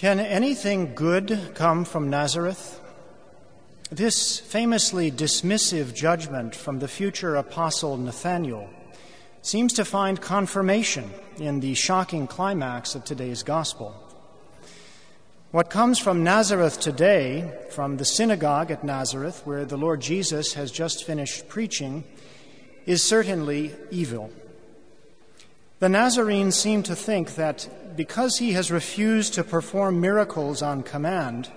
Can anything good come from Nazareth? This famously dismissive judgment from the future apostle Nathanael seems to find confirmation in the shocking climax of today's gospel. What comes from Nazareth today, from the synagogue at Nazareth, where the Lord Jesus has just finished preaching, is certainly evil. The Nazarenes seem to think that because he has refused to perform miracles on command,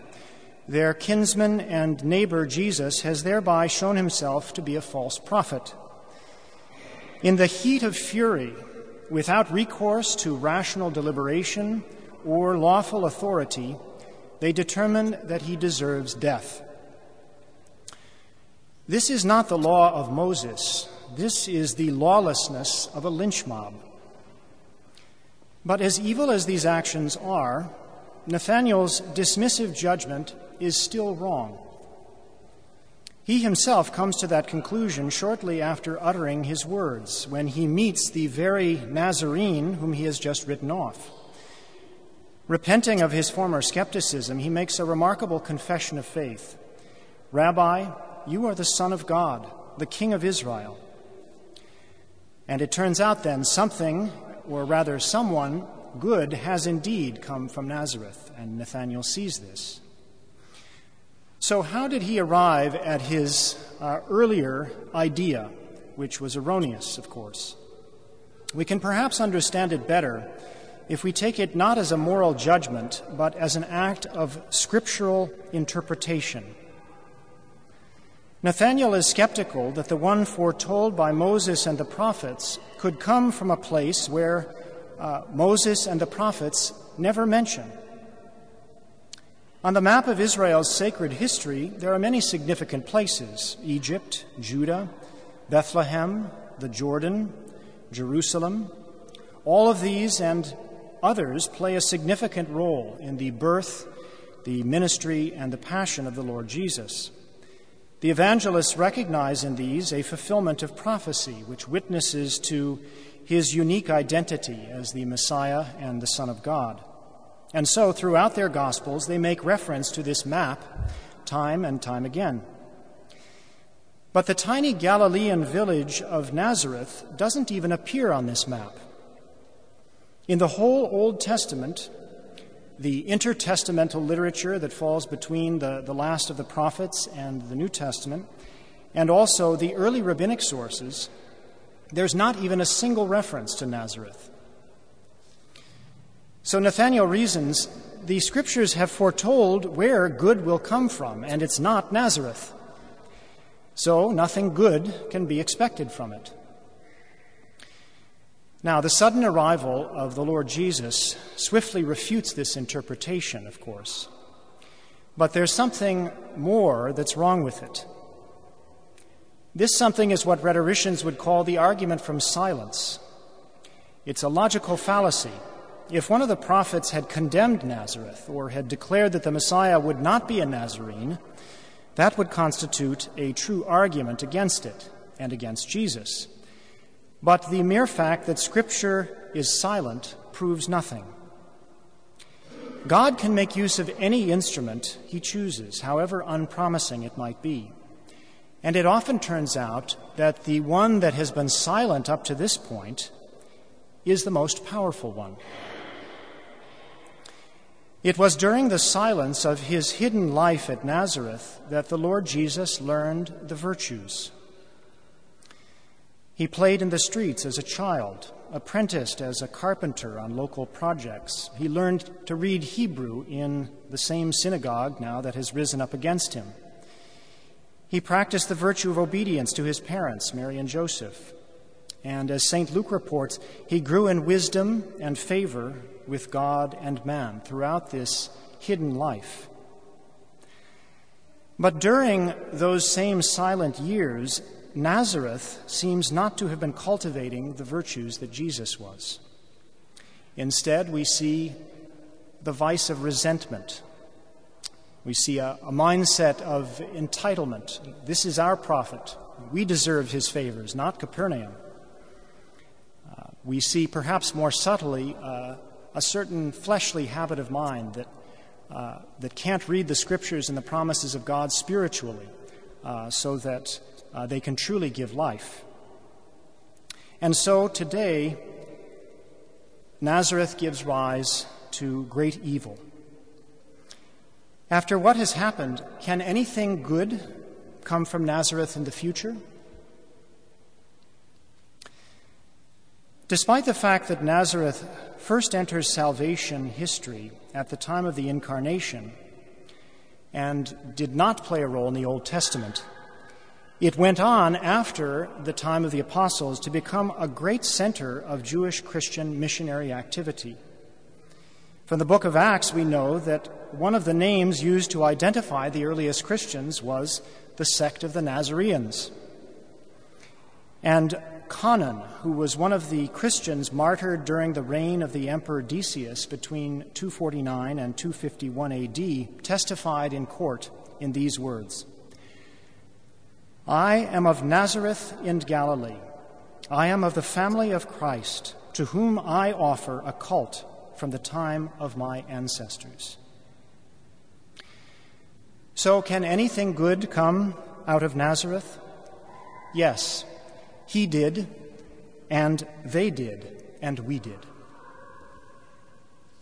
their kinsman and neighbor Jesus has thereby shown himself to be a false prophet. In the heat of fury, without recourse to rational deliberation or lawful authority, they determine that he deserves death. This is not the law of Moses. This is the lawlessness of a lynch mob. But as evil as these actions are, Nathanael's dismissive judgment is still wrong. He himself comes to that conclusion shortly after uttering his words, when he meets the very Nazarene whom he has just written off. Repenting of his former skepticism, he makes a remarkable confession of faith Rabbi, you are the Son of God, the King of Israel. And it turns out then something or rather someone good, has indeed come from Nazareth, and Nathanael sees this. So, how did he arrive at his uh, earlier idea, which was erroneous, of course? We can perhaps understand it better if we take it not as a moral judgment, but as an act of scriptural interpretation. Nathanael is skeptical that the one foretold by Moses and the prophets could come from a place where uh, Moses and the prophets never mention. On the map of Israel's sacred history, there are many significant places Egypt, Judah, Bethlehem, the Jordan, Jerusalem. All of these and others play a significant role in the birth, the ministry, and the passion of the Lord Jesus. The evangelists recognize in these a fulfillment of prophecy, which witnesses to his unique identity as the Messiah and the Son of God. And so, throughout their Gospels, they make reference to this map time and time again. But the tiny Galilean village of Nazareth doesn't even appear on this map. In the whole Old Testament, the intertestamental literature that falls between the, the last of the prophets and the New Testament, and also the early rabbinic sources, there's not even a single reference to Nazareth. So Nathanael reasons the scriptures have foretold where good will come from, and it's not Nazareth. So nothing good can be expected from it. Now, the sudden arrival of the Lord Jesus swiftly refutes this interpretation, of course. But there's something more that's wrong with it. This something is what rhetoricians would call the argument from silence. It's a logical fallacy. If one of the prophets had condemned Nazareth or had declared that the Messiah would not be a Nazarene, that would constitute a true argument against it and against Jesus. But the mere fact that Scripture is silent proves nothing. God can make use of any instrument he chooses, however unpromising it might be. And it often turns out that the one that has been silent up to this point is the most powerful one. It was during the silence of his hidden life at Nazareth that the Lord Jesus learned the virtues he played in the streets as a child, apprenticed as a carpenter on local projects. He learned to read Hebrew in the same synagogue now that has risen up against him. He practiced the virtue of obedience to his parents, Mary and Joseph. And as St. Luke reports, he grew in wisdom and favor with God and man throughout this hidden life. But during those same silent years, Nazareth seems not to have been cultivating the virtues that Jesus was. Instead, we see the vice of resentment. We see a, a, mindset of entitlement. This is our prophet. We deserve his favors, not Capernaum. Uh, we see, perhaps more subtly, uh, a certain fleshly habit of mind that uh, that can't read the scriptures and the promises of God spiritually uh, so that uh, they can truly give life. And so today, Nazareth gives rise to great evil. After what has happened, can anything good come from Nazareth in the future? Despite the fact that Nazareth first enters salvation history at the time of the Incarnation and did not play a role in the Old Testament, it went on after the time of the apostles to become a great center of Jewish Christian missionary activity. From the book of Acts, we know that one of the names used to identify the earliest Christians was the sect of the Nazareans. And Conon, who was one of the Christians martyred during the reign of the Emperor Decius between 249 and 251 AD, testified in court in these words I am of Nazareth in Galilee. I am of the family of Christ, to whom I offer a cult from the time of my ancestors. So, can anything good come out of Nazareth? Yes, he did, and they did, and we did.